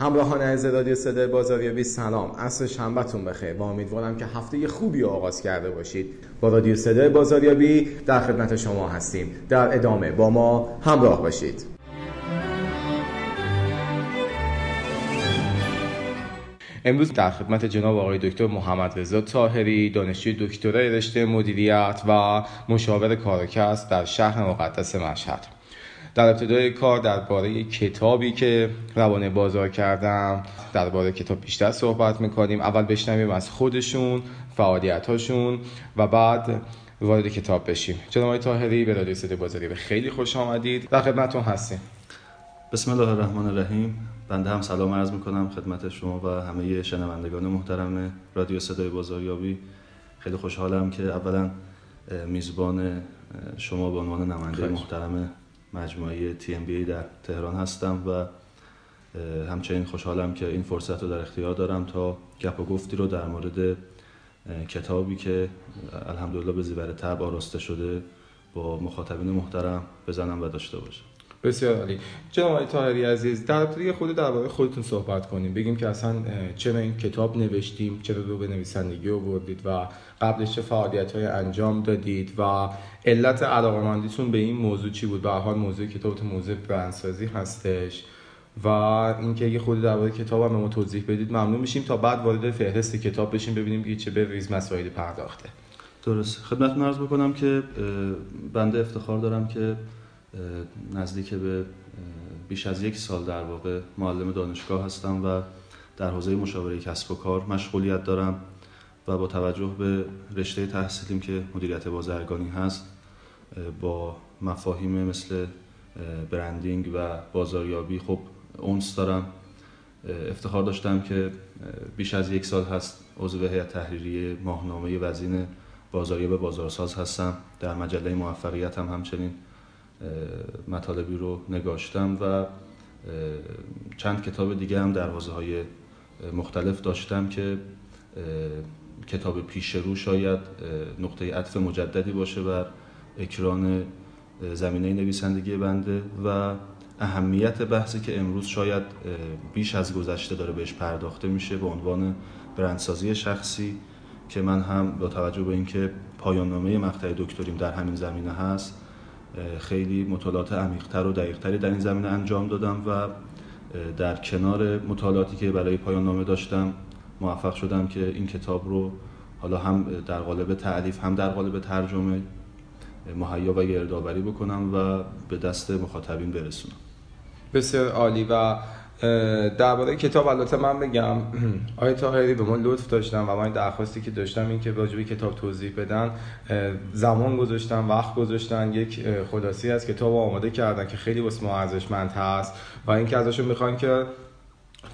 همراهان از رادیو صدای بازاریابی سلام. عصر شنبهتون بخیر. و امیدوارم که هفته خوبی آغاز کرده باشید. با رادیو صدای بازاریابی در خدمت شما هستیم. در ادامه با ما همراه باشید. امروز در خدمت جناب آقای دکتر محمد رضا طاهری دانشجوی دکترای رشته مدیریت و مشاور کارکس در شهر مقدس مشهد. در ابتدای کار درباره کتابی که روانه بازار کردم درباره کتاب بیشتر صحبت می‌کنیم. اول بشنویم از خودشون فعالیت هاشون و بعد وارد کتاب بشیم. جناب آقای طاهری به رادیو صدای بازاری به خیلی خوش آمدید. در خدمتتون هستیم. بسم الله الرحمن الرحیم. بنده هم سلام عرض می‌کنم خدمت شما و همه شنوندگان محترم رادیو صدای بازاریابی. خیلی خوشحالم که اولا میزبان شما به عنوان نماینده محترم مجموعه تی ام بی در تهران هستم و همچنین خوشحالم که این فرصت رو در اختیار دارم تا گپ و گفتی رو در مورد کتابی که الحمدلله به زیور تب آراسته شده با مخاطبین محترم بزنم و داشته باشم. بسیار عالی. جناب طاهری عزیز در ابتدای خود درباره خودتون صحبت کنیم. بگیم که اصلا چرا این کتاب نوشتیم؟ چرا رو به نویسندگی آوردید و قبلش چه فعالیت های انجام دادید و علت علاقمندیتون به این موضوع چی بود؟ به حال موضوع کتاب موضوع برندسازی هستش و اینکه اگه خود درباره کتاب هم به ما توضیح بدید ممنون میشیم. تا بعد وارد فهرست کتاب بشیم ببینیم که چه به ریز مسائل پرداخته. درست خدمتتون عرض بکنم که بنده افتخار دارم که نزدیک به بیش از یک سال در واقع معلم دانشگاه هستم و در حوزه مشاوره کسب و کار مشغولیت دارم و با توجه به رشته تحصیلیم که مدیریت بازرگانی هست با مفاهیم مثل برندینگ و بازاریابی خب اونس دارم. افتخار داشتم که بیش از یک سال هست عضو هیئت تحریری ماهنامه وزین بازاریاب بازارساز هستم. در مجله موفقیت هم همچنین مطالبی رو نگاشتم و چند کتاب دیگه هم در حوزه های مختلف داشتم که کتاب پیش رو شاید نقطه عطف مجددی باشه بر اکران زمینه نویسندگی بنده و اهمیت بحثی که امروز شاید بیش از گذشته داره بهش پرداخته میشه به عنوان برندسازی شخصی که من هم با توجه به اینکه پایان نامه مقطع دکتریم در همین زمینه هست خیلی مطالعات عمیقتر و دقیقتری در این زمینه انجام دادم و در کنار مطالعاتی که برای پایان نامه داشتم موفق شدم که این کتاب رو حالا هم در قالب تعلیف هم در قالب ترجمه مهیا و گردآوری بکنم و به دست مخاطبین برسونم. بسیار عالی و درباره کتاب البته من بگم آقای طاهری به من لطف داشتم و من درخواستی که داشتم این که راجبه کتاب توضیح بدن زمان گذاشتن وقت گذاشتن. یک خلاصی از کتاب آماده کردن که خیلی واسه ما ارزشمند هست و اینکه ازشون می‌خوان که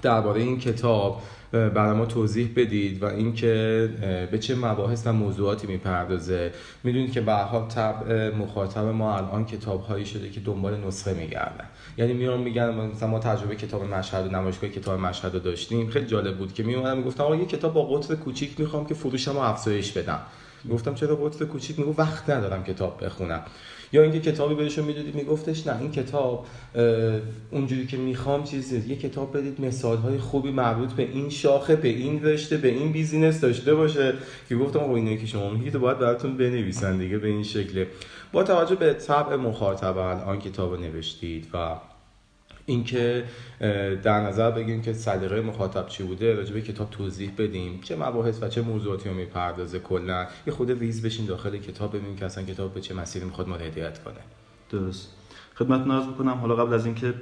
درباره این کتاب برای ما توضیح بدید و اینکه به چه مباحث و موضوعاتی می‌پردازه. می‌دونید که به حال طبع مخاطب ما الان کتاب هایی شده که دنبال نسخه میگردن. یعنی میان میگن مثلا ما تجربه کتاب مشهد نمایشگاه کتاب مشهد رو داشتیم. خیلی جالب بود که میومدن می‌گفتم آقا یه کتاب با قطر کوچیک می‌خوام که فروشم رو افزایش بدم. گفتم چرا قطر کوچیک؟ میگو وقت ندارم کتاب بخونم. یا اینکه کتابی بهشون می‌دادید میگفتش نه این کتاب اونجوری که می‌خوام چیزی یه کتاب بدید مثال های خوبی مربوط به این شاخه به این رشته به این business داشته باشه. که گفتم آقا اینه که شما میگید باید براتون بنویسن دیگه به این شکله با توجه به طبع مخاطب الان کتاب نوشتید و اینکه در نظر بگیریم که سلیقه مخاطب چی بوده راجع به کتاب توضیح بدیم. چه مباحث و چه موضوعاتی رو می‌پردازه کلا. یه خورده ریز بشین داخل کتاب ببینیم که اصلا کتاب به چه مسیری می‌خواد ما هدایت کنه. درست. خدمتتون عرض بکنم حالا قبل از اینکه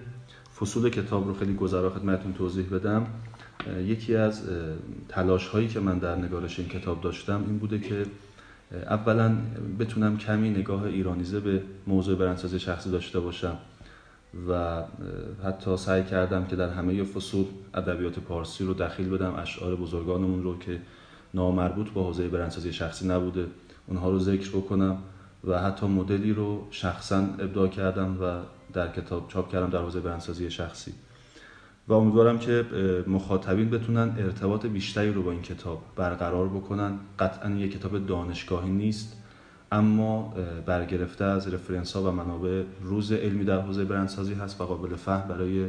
فصول کتاب رو خیلی گذرا خدمتتون توضیح بدم یکی از تلاش هایی که من در نگارش این کتاب داشتم این بوده که اولا بتونم کمی نگاه ایرانیزه به موضوع برندسازی شخصی داشته باشم. و حتی سعی کردم که در همه فصول ادبیات پارسی رو دخیل بدم. اشعار بزرگانمون رو که نامربوط با حوزه برندسازی شخصی نبوده اونها رو ذکر بکنم و حتی مدلی رو شخصا ابداع کردم و در کتاب چاپ کردم در حوزه برندسازی شخصی. و امیدوارم که مخاطبین بتونن ارتباط بیشتری رو با این کتاب برقرار بکنن. قطعا یک کتاب دانشگاهی نیست. اما برگرفته از رفرنس ها و منابع روز علمی در حوزه برندسازی هست و قابل فهم برای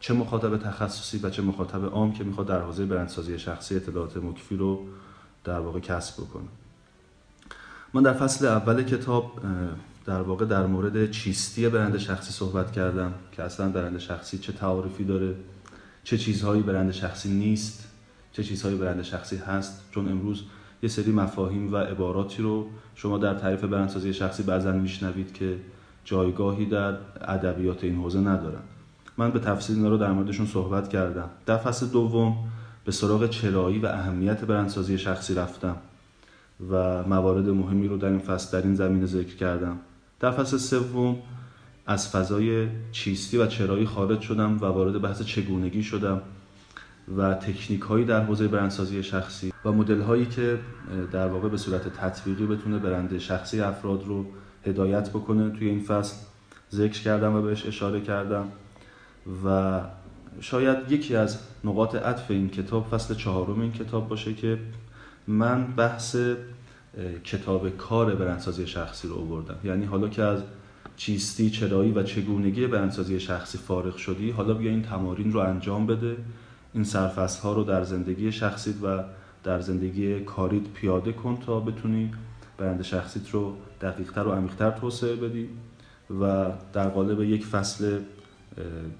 چه مخاطب تخصصی و چه مخاطب عام که می‌خواد در حوزه برندسازی شخصی اطلاعات مکفی رو در واقع کسب بکنه. من در فصل اول کتاب در واقع در مورد چیستی برند شخصی صحبت کردم که اصلا برند شخصی چه تعارفی داره چه چیزهایی برند شخصی نیست چه چیزهایی برند شخصی هست. چون امروز یه سری مفاهیم و عباراتی رو شما در تعریف برندسازی شخصی بعضا میشنوید که جایگاهی در ادبیات این حوزه ندارن. من به تفصیل اینا رو در موردشون صحبت کردم. در فصل دوم به سراغ چرایی و اهمیت برندسازی شخصی رفتم و موارد مهمی رو در این فصل در این زمینه ذکر کردم. در فصل سوم از فضای چیستی و چرایی خارج شدم و وارد بحث چگونگی شدم. و تکنیک هایی در حوزه برندسازی شخصی و مدل هایی که در واقع به صورت تطبیقی بتونه برند شخصی افراد رو هدایت بکنه توی این فصل ذکر کردم و بهش اشاره کردم و شاید یکی از نقاط عطف این کتاب فصل چهارم این کتاب باشه که من بحث کتاب کار برندسازی شخصی رو آوردم. یعنی حالا که از چیستی چرایی و چگونگی برندسازی شخصی فارغ شدی حالا بیا این تمارین رو انجام بده این سرفصل ها رو در زندگی شخصیت و در زندگی کاریت پیاده کن تا بتونی برند شخصیت رو دقیقتر و عمیقتر توسعه بدی و در قالب یک فصل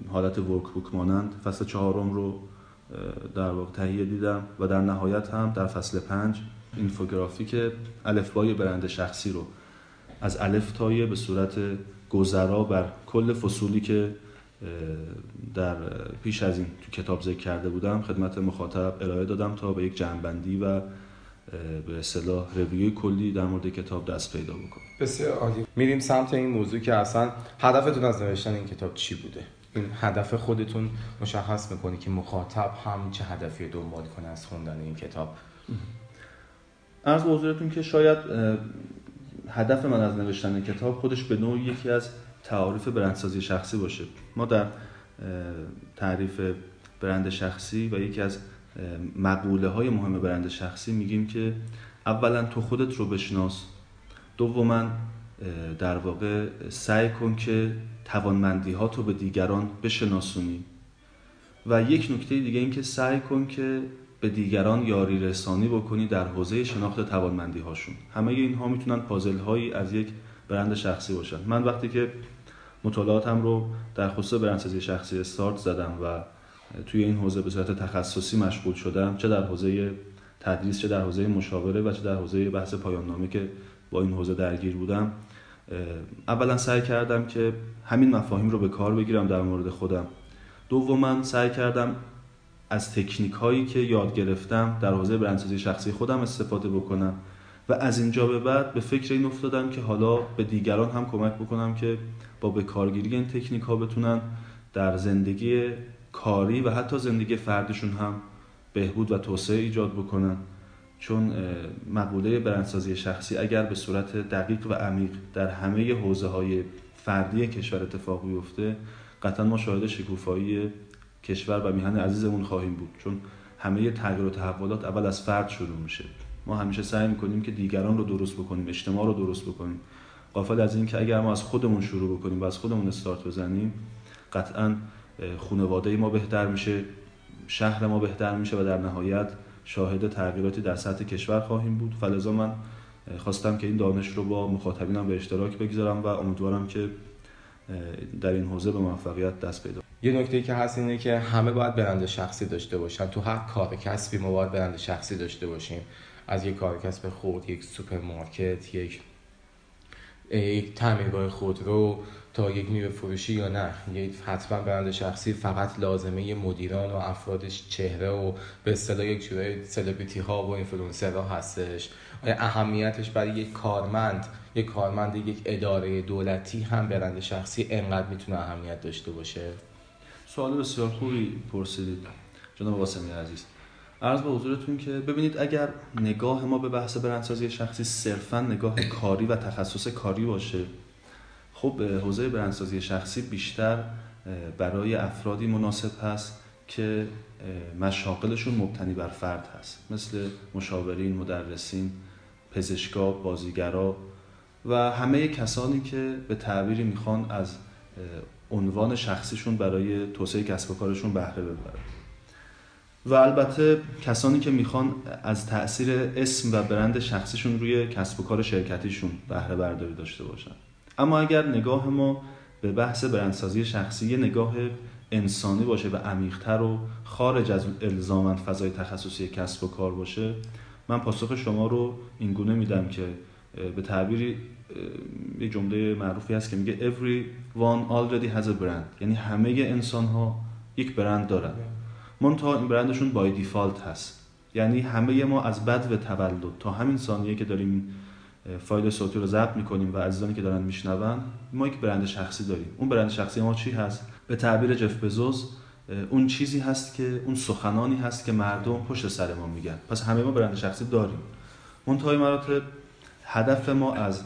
حالت ورک بوک مانند فصل چهارم رو در واقع تهیه دیدم و در نهایت هم در فصل پنج اینفوگرافیک الفبای برند شخصی رو از الف تایه به صورت گذرا بر کل فصولی که در پیش از این تو کتاب ذکر کرده بودم خدمت مخاطب ارائه دادم تا به یک جنبندی و به اصطلاح رویوی کلی در مورد کتاب دست پیدا بکنم. بسیار عالی. میریم سمت این موضوع که اصلا هدفتون از نوشتن این کتاب چی بوده؟ این هدف خودتون مشخص می‌کنی که مخاطب هم چه هدفی دنبال کنه از خوندن این کتاب؟ از حضورتون که شاید هدف من از نوشتن کتاب خودش به نوعی یکی از تعاریف برندسازی شخصی باشه. ما در تعریف برند شخصی و یکی از مقوله های مهم برند شخصی میگیم که اولا تو خودت رو بشناس. دوما در واقع سعی کن که توانمندی ها تو به دیگران بشناسونی. و یک نکته دیگه این که سعی کن که به دیگران یاری رسانی بکنی در حوزه شناخت توانمندی هاشون همه اینها می‌تونن پازل هایی از یک برند شخصی باشن. من وقتی که مطالعاتم رو در خصوص برندسازی شخصی استارت زدم و توی این حوزه به صورت تخصصی مشغول شدم چه در حوزه تدریس چه در حوزه مشاوره و چه در حوزه بحث پایان نامه که با این حوزه درگیر بودم اولا سعی کردم که همین مفاهیم رو به کار بگیرم در مورد خودم. دوما سعی کردم از تکنیک هایی که یاد گرفتم در حوزه برندسازی شخصی خودم استفاده بکنم. و از اینجا به بعد به فکر این افتادم که حالا به دیگران هم کمک بکنم که با به کارگیری این تکنیک ها بتونن در زندگی کاری و حتی زندگی فردشون هم بهبود و توسعه ایجاد بکنن. چون مقوله برندسازی شخصی اگر به صورت دقیق و عمیق در همه حوزه های فردی کشور اتفاق بیفته قطعا ما شاهد شکوفایی کشور و میهن عزیزمون خواهیم بود. چون همه تغییر و تحولات اول از فرد شروع میشه. ما همیشه سعی می‌کنیم که دیگران رو درست بکنیم اجتماع رو درست بکنیم. قافل از این که اگر ما از خودمون شروع بکنیم و از خودمون استارت بزنیم قطعا خانواده ما بهتر میشه شهر ما بهتر میشه و در نهایت شاهد تغییراتی در سطح کشور خواهیم بود. فلذا من خواستم که این دانش رو با مخاطبینم به اشتراک بگذارم و امیدوارم که در این حوزه به موفقیت دست پیدا یه نکته که هست اینه که همه باید برند شخصی داشته باشن. تو هر کار کسبی ما باید برند شخصی داشته باشیم. از یک کار کسب خود یک سوپرمارکت یک یک تعمیرگاه خودرو تا یک میوه فروشی یا نه. یک حتما برند شخصی فقط لازمه مدیران و افرادش چهره و به اصطلاح یک جوره سلبریتی ها و ها هستش. آیا اهمیتش برای یک کارمند یک کارمند یک اداره دولتی هم برند شخصی انقدر می‌تونه اهمیت داشته باشه؟ سوال بسیار خوبی پرسیدید. جناب قاسمی عزیز عرض به حضورتون که ببینید اگر نگاه ما به بحث برندسازی شخصی صرفا نگاه کاری و تخصص کاری باشه خب حوزه برندسازی شخصی بیشتر برای افرادی مناسب هست که مشاقلشون مبتنی بر فرد هست. مثل مشاورین، مدرسین، پزشکا، بازیگرا و همه کسانی که به تعبیری می‌خوان از عنوان شخصیشون برای توسعه کسب و کارشون بهره ببرن. و البته کسانی که می‌خوان از تاثیر اسم و برند شخصیشون روی کسب و کار شرکتیشون بهره برداری داشته باشن. اما اگر نگاه ما به بحث برندسازی شخصی یه نگاه انسانی باشه و عمیقتر و خارج از الزامن فضای تخصصی کسب و کار باشه من پاسخ شما رو این گونه میدم که به تعبیری یه جمله معروفی هست که میگه everyone already has a brand. یعنی همه انسان ها یک برند دارن. منتها این برندشون بای دیفالت هست. یعنی همه ما از بد و تولد تا همین ثانیه که داریم فایل صوتی رو ضبط می‌کنیم و عزیزانی که دارن میشنون ما یک برند شخصی داریم. اون برند شخصی ما چی هست؟ به تعبیر جف بزوز اون چیزی هست که اون سخنانی هست که مردم پشت سر ما میگن. پس همه ما برند شخصی داریم. منتهای مراتب هدف ما از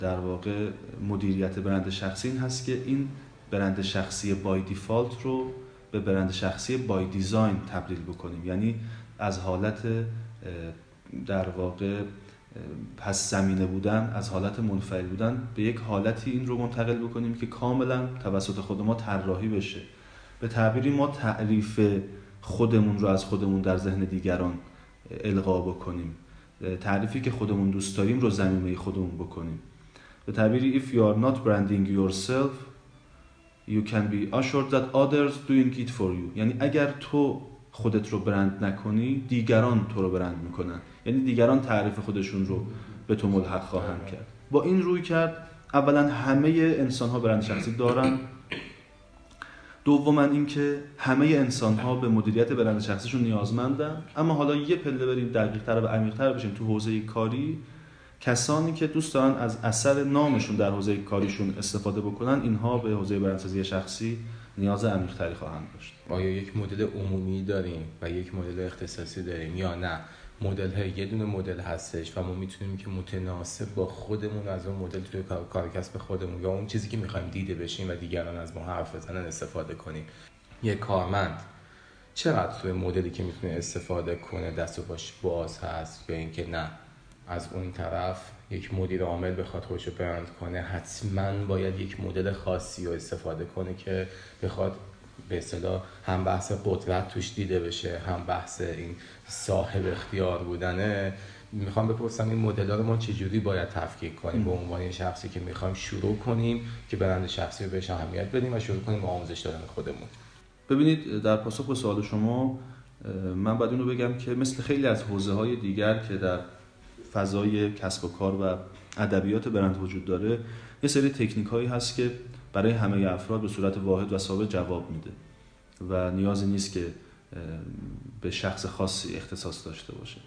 در واقع مدیریت برند شخصی این هست که این برند شخصی بای دیفالت رو به برند شخصی بای دیزاین تبدیل بکنیم. یعنی از حالت در واقع پس زمینه بودن از حالت منفعل بودن به یک حالتی این رو منتقل بکنیم که کاملا توسط خود ما طراحی بشه. به تعبیری ما تعریف خودمون رو از خودمون در ذهن دیگران القا بکنیم. تعریفی که خودمون دوست داریم رو زمینه خودمون بکنیم. به تعبیری if you are not branding yourself you can be assured that others doing it for you. یعنی اگر تو خودت رو برند نکنی دیگران تو رو برند می‌کنن. یعنی دیگران تعریف خودشون رو به تو ملحق خواهند کرد. با این روی کرد اولا همه انسان ها برند شخصی دارن. دوما اینکه همه انسان ها به مدیریت برند شخصیشون نیازمندن. اما حالا یه پله بریم دقیق تر و عمیق تر بشیم تو حوزه کاری. کسانی که دوست دارن از اثر نامشون در حوزه کاریشون استفاده بکنن اینها به حوزه برندسازی شخصی نیاز عمیق‌تری خواهند داشت. آیا یک مدل عمومی داریم و یک مدل اختصاصی داریم یا نه؟ مدل های یه دونه مدل هستش و ما می‌تونیم که متناسب با خودمون از اون مدل توی کار کسب خودمون یا اون چیزی که می‌خوایم دیده بشیم و دیگران از ما حرف بزنن استفاده کنیم. یک کارمند چقدر توی مدلی که می‌تونه استفاده کنه؟ دست و پاش باز هست یا اینکه نه؟ از اون طرف یک مدیر عامل بخواد خودش برند کنه حتما باید یک مدل خاصی رو استفاده کنه که بخواد به اصطلاح هم بحث قدرت توش دیده بشه هم بحث این صاحب اختیار بودنه. می‌خوام بپرسم این مدل رو ما چجوری باید تفکیک کنیم؟ به عنوان شخصی که می‌خوایم شروع کنیم که برند شخصی رو بهش اهمیت بدیم و شروع کنیم با آموزش دادن خودمون. ببینید در پاسخ به سوال شما من باید اینو بگم که مثل خیلی از حوزه های دیگر که در فضای کسب و کار و ادبیات برند وجود داره یه سری تکنیک هایی هست که برای همه افراد به صورت واحد و ثابت جواب میده و نیازی نیست که به شخص خاصی اختصاص داشته باشه.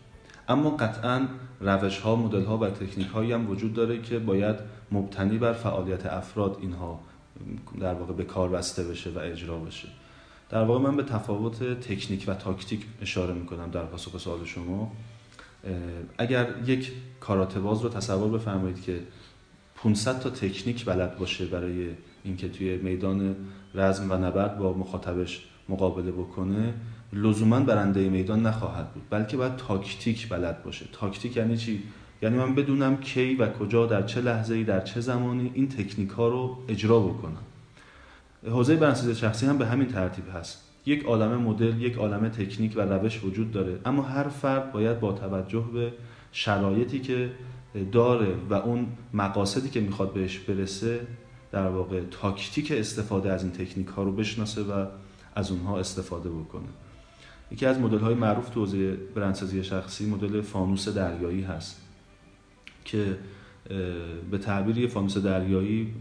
اما قطعا روش ها مدل ها و تکنیک هایی هم وجود داره که باید مبتنی بر فعالیت افراد اینها در واقع به کار بسته بشه و اجرا بشه. در واقع من به تفاوت تکنیک و تاکتیک اشاره می‌کنم در پاسخ سوال شما. اگر یک کاراته‌باز رو تصور بفرمایید که 500 تا تکنیک بلد باشه برای اینکه توی میدان رزم و نبرد با مخاطبش مقابله بکنه لزوما برنده میدان نخواهد بود بلکه باید تاکتیک بلد باشه. تاکتیک یعنی چی؟ یعنی من بدونم کی و کجا در چه لحظه ای در چه زمانی این تکنیک ها رو اجرا بکنم. حوزه برنامه‌ریزی شخصی هم به همین ترتیب هست. یک عالم مدل یک عالم تکنیک و روش وجود داره. اما هر فرد باید با توجه به شرایطی که داره و اون مقاصدی که می‌خواد بهش برسه در واقع تاکتیک استفاده از این تکنیک ها رو بشناسه و از اونها استفاده بکنه. یکی از مدل های معروف تو حوزه برندسازی شخصی مدل فانوس دریایی هست که به تعبیر فانوس دریایی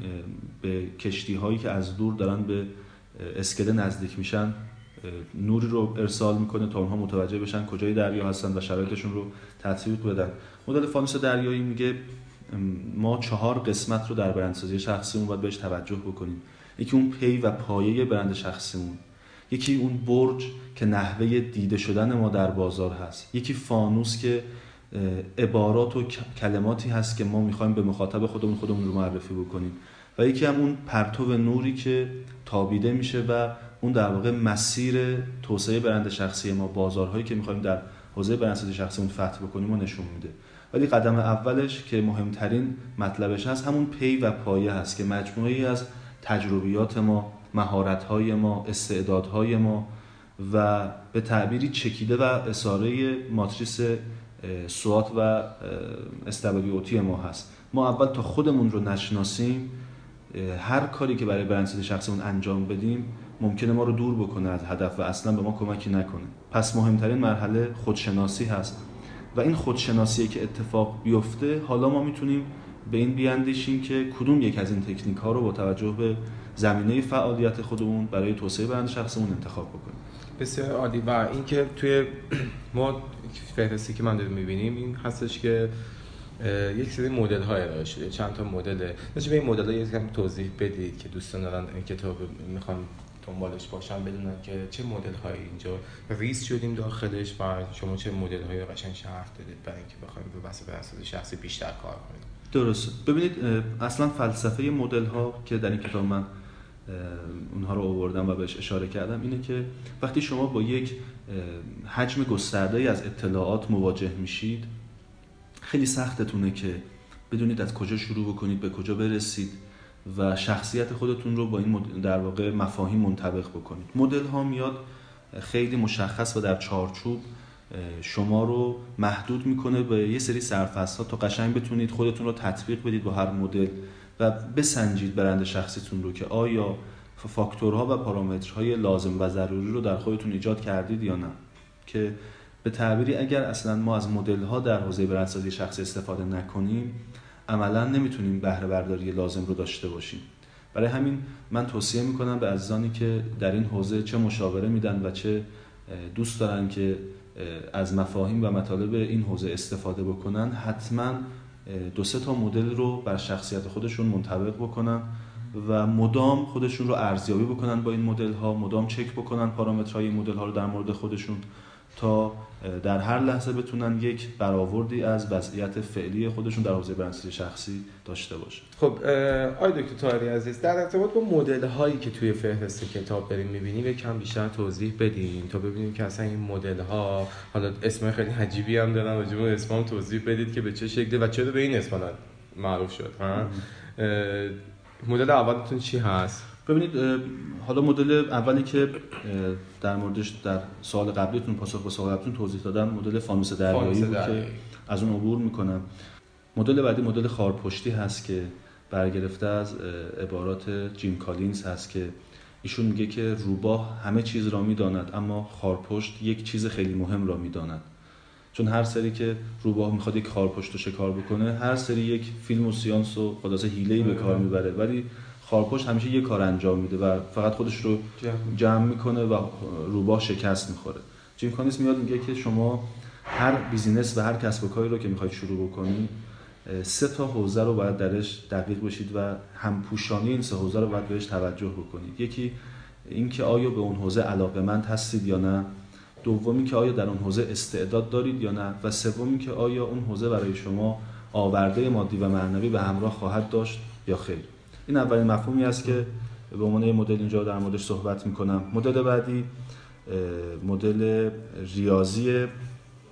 به کشتی هایی که از دور دارن به اسکله نزدیک میشن نوری رو ارسال می‌کنه تا اونها متوجه بشن کجای دریا هستن و شرایطشون رو تطبیق بدن. مدل فانوس دریایی میگه ما چهار قسمت رو در برندسازی شخصیمون باید بهش توجه بکنیم. یکی اون پی و پایه برند شخصیمون. یکی اون برج که نحوه دیده شدن ما در بازار هست. یکی فانوس که عبارات و کلماتی هست که ما می‌خوایم به مخاطب خودمون خودمون رو معرفی بکنیم. و یکی هم اون پرتو نوری که تابیده میشه و اون در واقع مسیر توسعه برند شخصی ما بازارهایی که می‌خوایم در حوزه برندسازی شخصی اون فتح بکنیم و نشون میده. ولی قدم اولش که مهمترین مطلبش هست همون پی و پایه هست که مجموعه ای از تجربیات ما مهارت‌های ما استعدادهای ما و به تعبیری چکیده و اساره ماتریس سوات و استبلیوتی ما هست. ما اول تا خودمون رو نشناسیم هر کاری که برای برندسازی شخصمون انجام بدیم ممکنه ما رو دور بکنه از هدف و اصلا به ما کمکی نکنه. پس مهمترین مرحله خودشناسی هست. و این خودشناسی که اتفاق بیفته حالا ما می‌تونیم به این بیاندیشیم که کدوم یک از این تکنیک ها رو با توجه به زمینه فعالیت خودمون برای توسعه برند شخصمون انتخاب بکنیم. بسیار عالی. و اینکه توی ما فهرستی که من داریم می‌بینیم این هستش که یک سری مدل های ارائه شده چند تا مدل. به این مدل های کم توضیح بدید که دوستان دارن این کتاب می‌خوان دنبالش باشن بدونن که چه مدل های اینجا ریس شدیم داخلش و شما چه مدل های قشنگ شرح دادید برای اینکه بخوایم به بحث اساس شخصی بیشتر کار کنیم. درست ببینید اصلا فلسفه مدل ها که در این کتاب من اونها رو آوردم و بهش اشاره کردم اینه که وقتی شما با یک حجم گسترده از اطلاعات مواجه میشید خیلی سختتونه که بدونید از کجا شروع بکنید به کجا برسید و شخصیت خودتون رو با این در واقع مفاهیم منطبق بکنید. مدل ها میاد خیلی مشخص و در چارچوب شما رو محدود می‌کنه به یه سری سرفصل ها تا قشنگ بتونید خودتون رو تطبیق بدید با هر مدل و بسنجید برند شخصیتون رو که آیا فاکتورها و پارامترهای لازم و ضروری رو در خودتون ایجاد کردید یا نه. که به تعبیری اگر اصلا ما از مدل ها در حوزه برندسازی شخصی استفاده نکنیم عملا نمی‌تونیم بهره برداری لازم رو داشته باشیم. برای همین من توصیه می‌کنم به عزیزانی که در این حوزه چه مشاوره میدن و چه دوست دارن که از مفاهیم و مطالب این حوزه استفاده بکنن حتما دو سه تا مدل رو بر شخصیت خودشون منطبق بکنن و مدام خودشون رو ارزیابی بکنن با این مدل ها مدام چک بکنن پارامترهای مدل ها رو در مورد خودشون. تا در هر لحظه بتونن یک برآوردی از وضعیت فعلی خودشون در حوزه برندسازی شخصی داشته باشه. خب آقای دکتر طاهری عزیز در ارتباط با مدل هایی که توی فهرست کتاب داریم می‌بینیم یک کم بیشتر توضیح بدین تا ببینیم که اصلا این مدل ها حالا اسم خیلی عجیبی هم دارن و جمعه اسم هم توضیح بدید که به چه شکلی و چرا به این اسم معروف شد ها؟ مدل اولتون چی هست؟ ببینید حالا مدل اولی که در موردش در سال قبلیتون پاسخ به سوال قبلیتون توضیح دادم مدل فانوس دریایی بود که از اون عبور می‌کنم. مدل بعدی مدل خارپشتی هست که برگرفته از عبارات جیم کالینز هست که ایشون میگه که روباه همه چیز را می‌داند اما خارپشت یک چیز خیلی مهم را می‌داند. چون هر سری که روباه می‌خواد یک خارپشت رو شکار بکنه هر سری یک فیلم و سیانس و خلاصه حیله‌ای به کار می‌بره. ولی خارپشت همیشه یه کار انجام میده و فقط خودش رو جمع می‌کنه. و روباه شکست می‌خوره. جیم کالینز میاد میگه که شما هر business و هر کسب و کاری رو که می‌خواید شروع بکنید سه تا حوزه رو باید درش دقیق بشید و همپوشانی این سه حوزه رو باید بهش توجه بکنید. یکی اینکه آیا به اون حوزه علاقمند هستید یا نه. دومی که آیا در اون حوزه استعداد دارید یا نه. و سومی که آیا اون حوزه برای شما آورده مادی و معنوی به همراه خواهد داشت یا خیر. این اولین مفهومی است که به عنوان مدل اینجا در موردش صحبت می‌کنم. مدل بعدی مدل ریاضی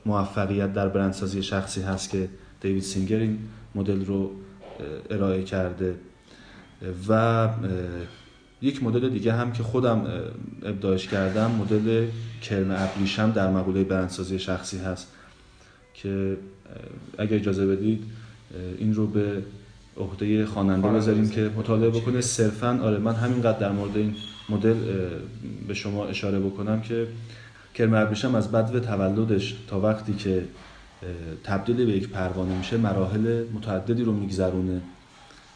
موفقیت در برندسازی شخصی هست که دیوید سینگر این مدل رو ارائه کرده. و یک مدل دیگه هم که خودم ابداعش کردم مدل کرم ابریشم در مقوله برندسازی شخصی هست که اگر اجازه بدید این رو به عهده خواننده بذاریم که مطالعه بکنه. صرفا آره من همینقدر در مورد این مدل به شما اشاره بکنم که کرم ابریشم از بدو تولدش تا وقتی که تبدیل به یک پروانه میشه مراحل متعددی رو میگذرونه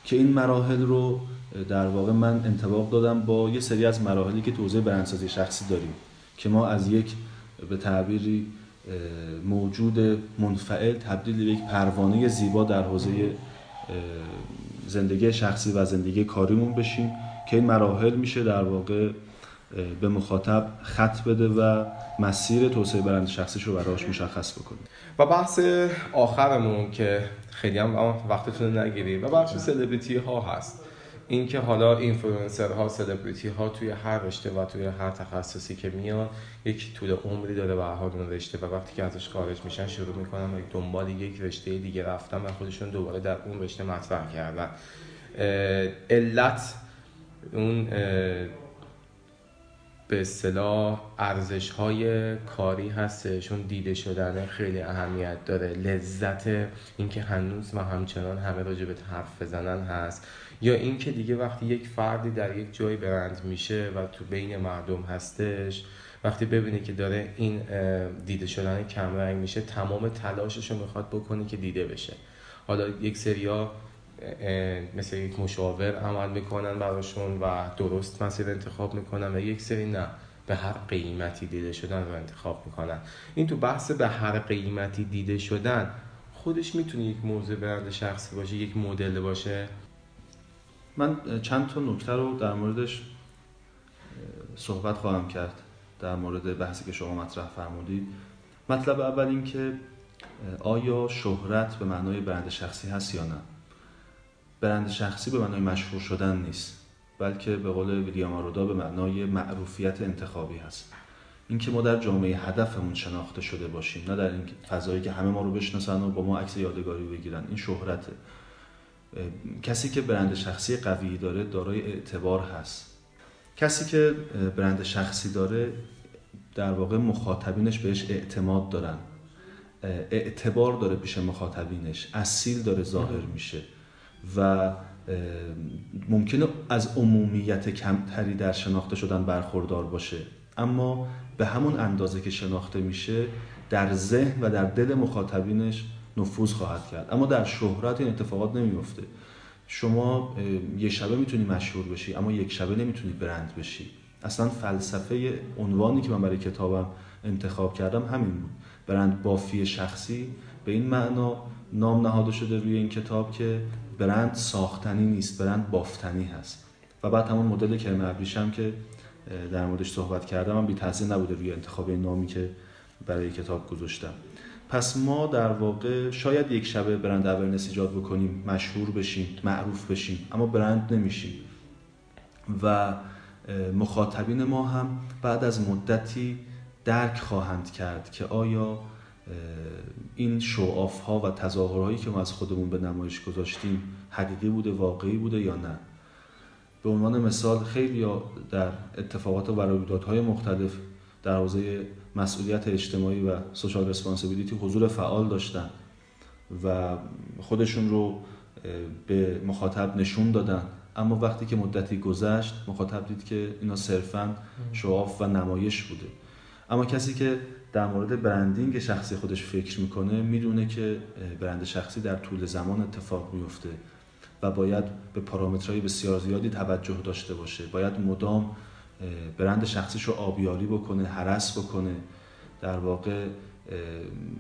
که این مراحل رو در واقع من انتباق دادم با یه سری از مراحلی که توضیح برندسازی شخصی داریم که ما از یک به تعبیری موجود منفعل تبدیل به یک پروانه زیبا در حوزه زندگی شخصی و زندگی کاریمون بشیم که این مراحل میشه در واقع به مخاطب خط بده و مسیر توسعه برند شخصیش رو براش مشخص بکنیم. و بحث آخرمون که خیلی هم وقتتون نگیریم و بحث سلبریتی ها هست. اینکه حالا اینفلوئنسر ها سلبریتی ها توی هر رشته و توی هر تخصصی که میان یک طول عمری داره به هر حال اون رشته و وقتی که ازش خارج میشن شروع می‌کنن و دنبال یک رشته دیگه رفتن و خودشون دوباره در اون رشته مطرح کردن. علت اون به اصطلاح ارزش های کاری هستش. اون دیده شدن خیلی اهمیت داره. لذت اینکه هنوز و همچنان همه راجع به حرف بزنن هست. یا اینکه دیگه وقتی یک فردی در یک جایی برند میشه و تو بین مردم هستش وقتی ببینی که داره این دیده شدن کمرنگ میشه تمام تلاشش رو می‌خواد بکنی که دیده بشه. حالا یک سریا مثل یک مشاور عمل می‌کنن براشون و درست مسیر انتخاب می‌کنن و یک سری نه به هر قیمتی دیده شدن رو انتخاب می‌کنن. این تو بحث به هر قیمتی دیده شدن خودش می‌تونه یک موضوع برند شخصی باشه یک مدل باشه؟ من چند تا نکته رو در موردش صحبت خواهم کرد در مورد بحثی که شما مطرح فرمودید. مطلب اول این که آیا شهرت به معنای برند شخصی هست یا نه؟ برند شخصی به معنای مشهور شدن نیست بلکه به قول ویلیام آرودا به معنای معروفیت انتخابی هست. اینکه ما در جامعه هدفمون شناخته شده باشیم نه در این فضایی که همه ما رو بشناسن و با ما عکس یادگاری بگیرن این شهرته. کسی که برند شخصی قوی داره دارای اعتبار هست. کسی که برند شخصی داره در واقع مخاطبینش بهش اعتماد دارن. اعتبار داره پیش مخاطبینش اصیل داره ظاهر میشه. و ممکنه از عمومیت کمتری در شناخته شدن برخوردار باشه. اما به همون اندازه که شناخته میشه در ذهن و در دل مخاطبینش نفوذ خواهد کرد. اما در شهرت این اتفاقات نمیفته شما یه شبه می‌تونی مشهور بشی اما یک شبه نمی‌تونی برند بشی. اصلا فلسفه عنوانی که من برای کتابم انتخاب کردم همین بود. برند بافی شخصی به این معنا نام نهاده شده روی این کتاب که برند ساختنی نیست برند بافتنی هست. و بعد همون مدل کرم ابریشم که در موردش صحبت کردم هم بی نبوده روی انتخاب نامی که برای کتاب گذاشتم. پس ما در واقع شاید یک شبه برند اورنس ایجاد بکنیم مشهور بشیم معروف بشیم اما برند نمیشیم. و مخاطبین ما هم بعد از مدتی درک خواهند کرد که آیا این شعاف ها و تظاهرهایی که ما از خودمون به نمایش گذاشتیم حقیقی بوده واقعی بوده یا نه؟ به عنوان مثال خیلی در اتفاقات و رویدادهای مختلف در حوزه مسئولیت اجتماعی و سوشال رسپانسیبیلیتی حضور فعال داشتن و خودشون رو به مخاطب نشون دادن. اما وقتی که مدتی گذشت مخاطب دید که اینا صرفا شعاف و نمایش بوده. اما کسی که در مورد برندینگ شخصی خودش فکر می‌کنه می‌دونه که برند شخصی در طول زمان اتفاق میفته و باید به پارامترهای بسیار زیادی توجه داشته باشه. باید مدام برند شخصیش رو آبیاری بکنه حرس بکنه. در واقع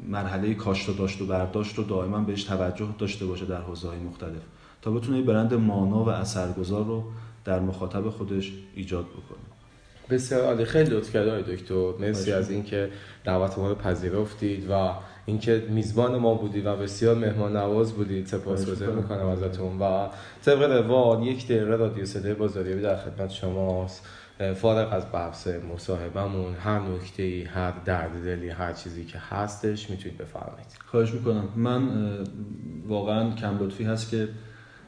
مرحله کاشت و داشت و برداشت رو دائما بهش توجه داشته باشه در حوزه مختلف تا بتونه برند مانا و اثرگذار رو در مخاطب خودش ایجاد بکنه. بسیار عالی. خیلی لطف کردید دکتر. مرسی از اینکه دعوت ما رو پذیرفتید و اینکه میزبان ما بودید و بسیار مهمان نواز بودید. سپاسگزار می‌کنم ازتون. و طبق روال یک دقیقه رادیو صدای بازاریابی در خدمت شماست. فارغ از بحث مصاحبمون هر نکته ای هر درد دلی هر چیزی که هستش می‌تونید بفرمایید. خواهش می‌کنم. من واقعا کم لطفی هست که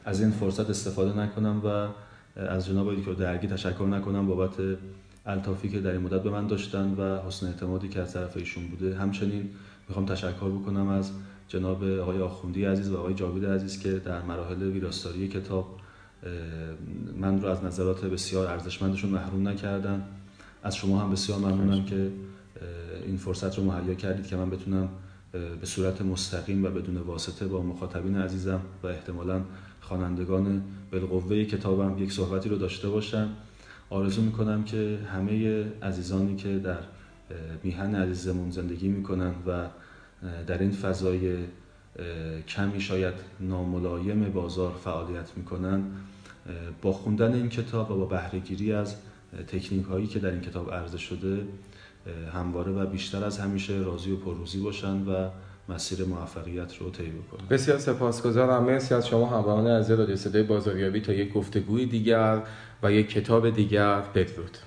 از این فرصت استفاده نکنم و از جناب دکتر درگی تشکر نکنم بابت الطافی که در این مدت به من داشتن و حسن اعتمادی که از طرف ایشون بوده. همچنین می‌خوام تشکر بکنم از جناب آقای آخوندی عزیز و آقای جاوید عزیز که در مراحل ویراستاری کتاب من رو از نظرات بسیار ارزشمندشون محروم نکردن. از شما هم بسیار ممنونم که این فرصت رو مهیا کردید که من بتونم به صورت مستقیم و بدون واسطه با مخاطبین عزیزم و احتمالا خوانندگان بالقوه کتابم یک صحبتی رو داشته باشم. آرزو می‌کنم که همه عزیزانی که در میهن عزیزمون زندگی می‌کنن و در این فضای کمی شاید ناملایم بازار فعالیت می‌کنن با خوندن این کتاب و با بهرهگیری از تکنیک هایی که در این کتاب عرضه شده همواره و بیشتر از همیشه راضی و پرروزی باشن و مسیر موفقیت رو طی بکنن بسیار سپاسگزارم. مرسی از شما همراهان از رادیو صدای بازاریابی تا یک گفتگوی دیگر و یک کتاب دیگر. بدرود.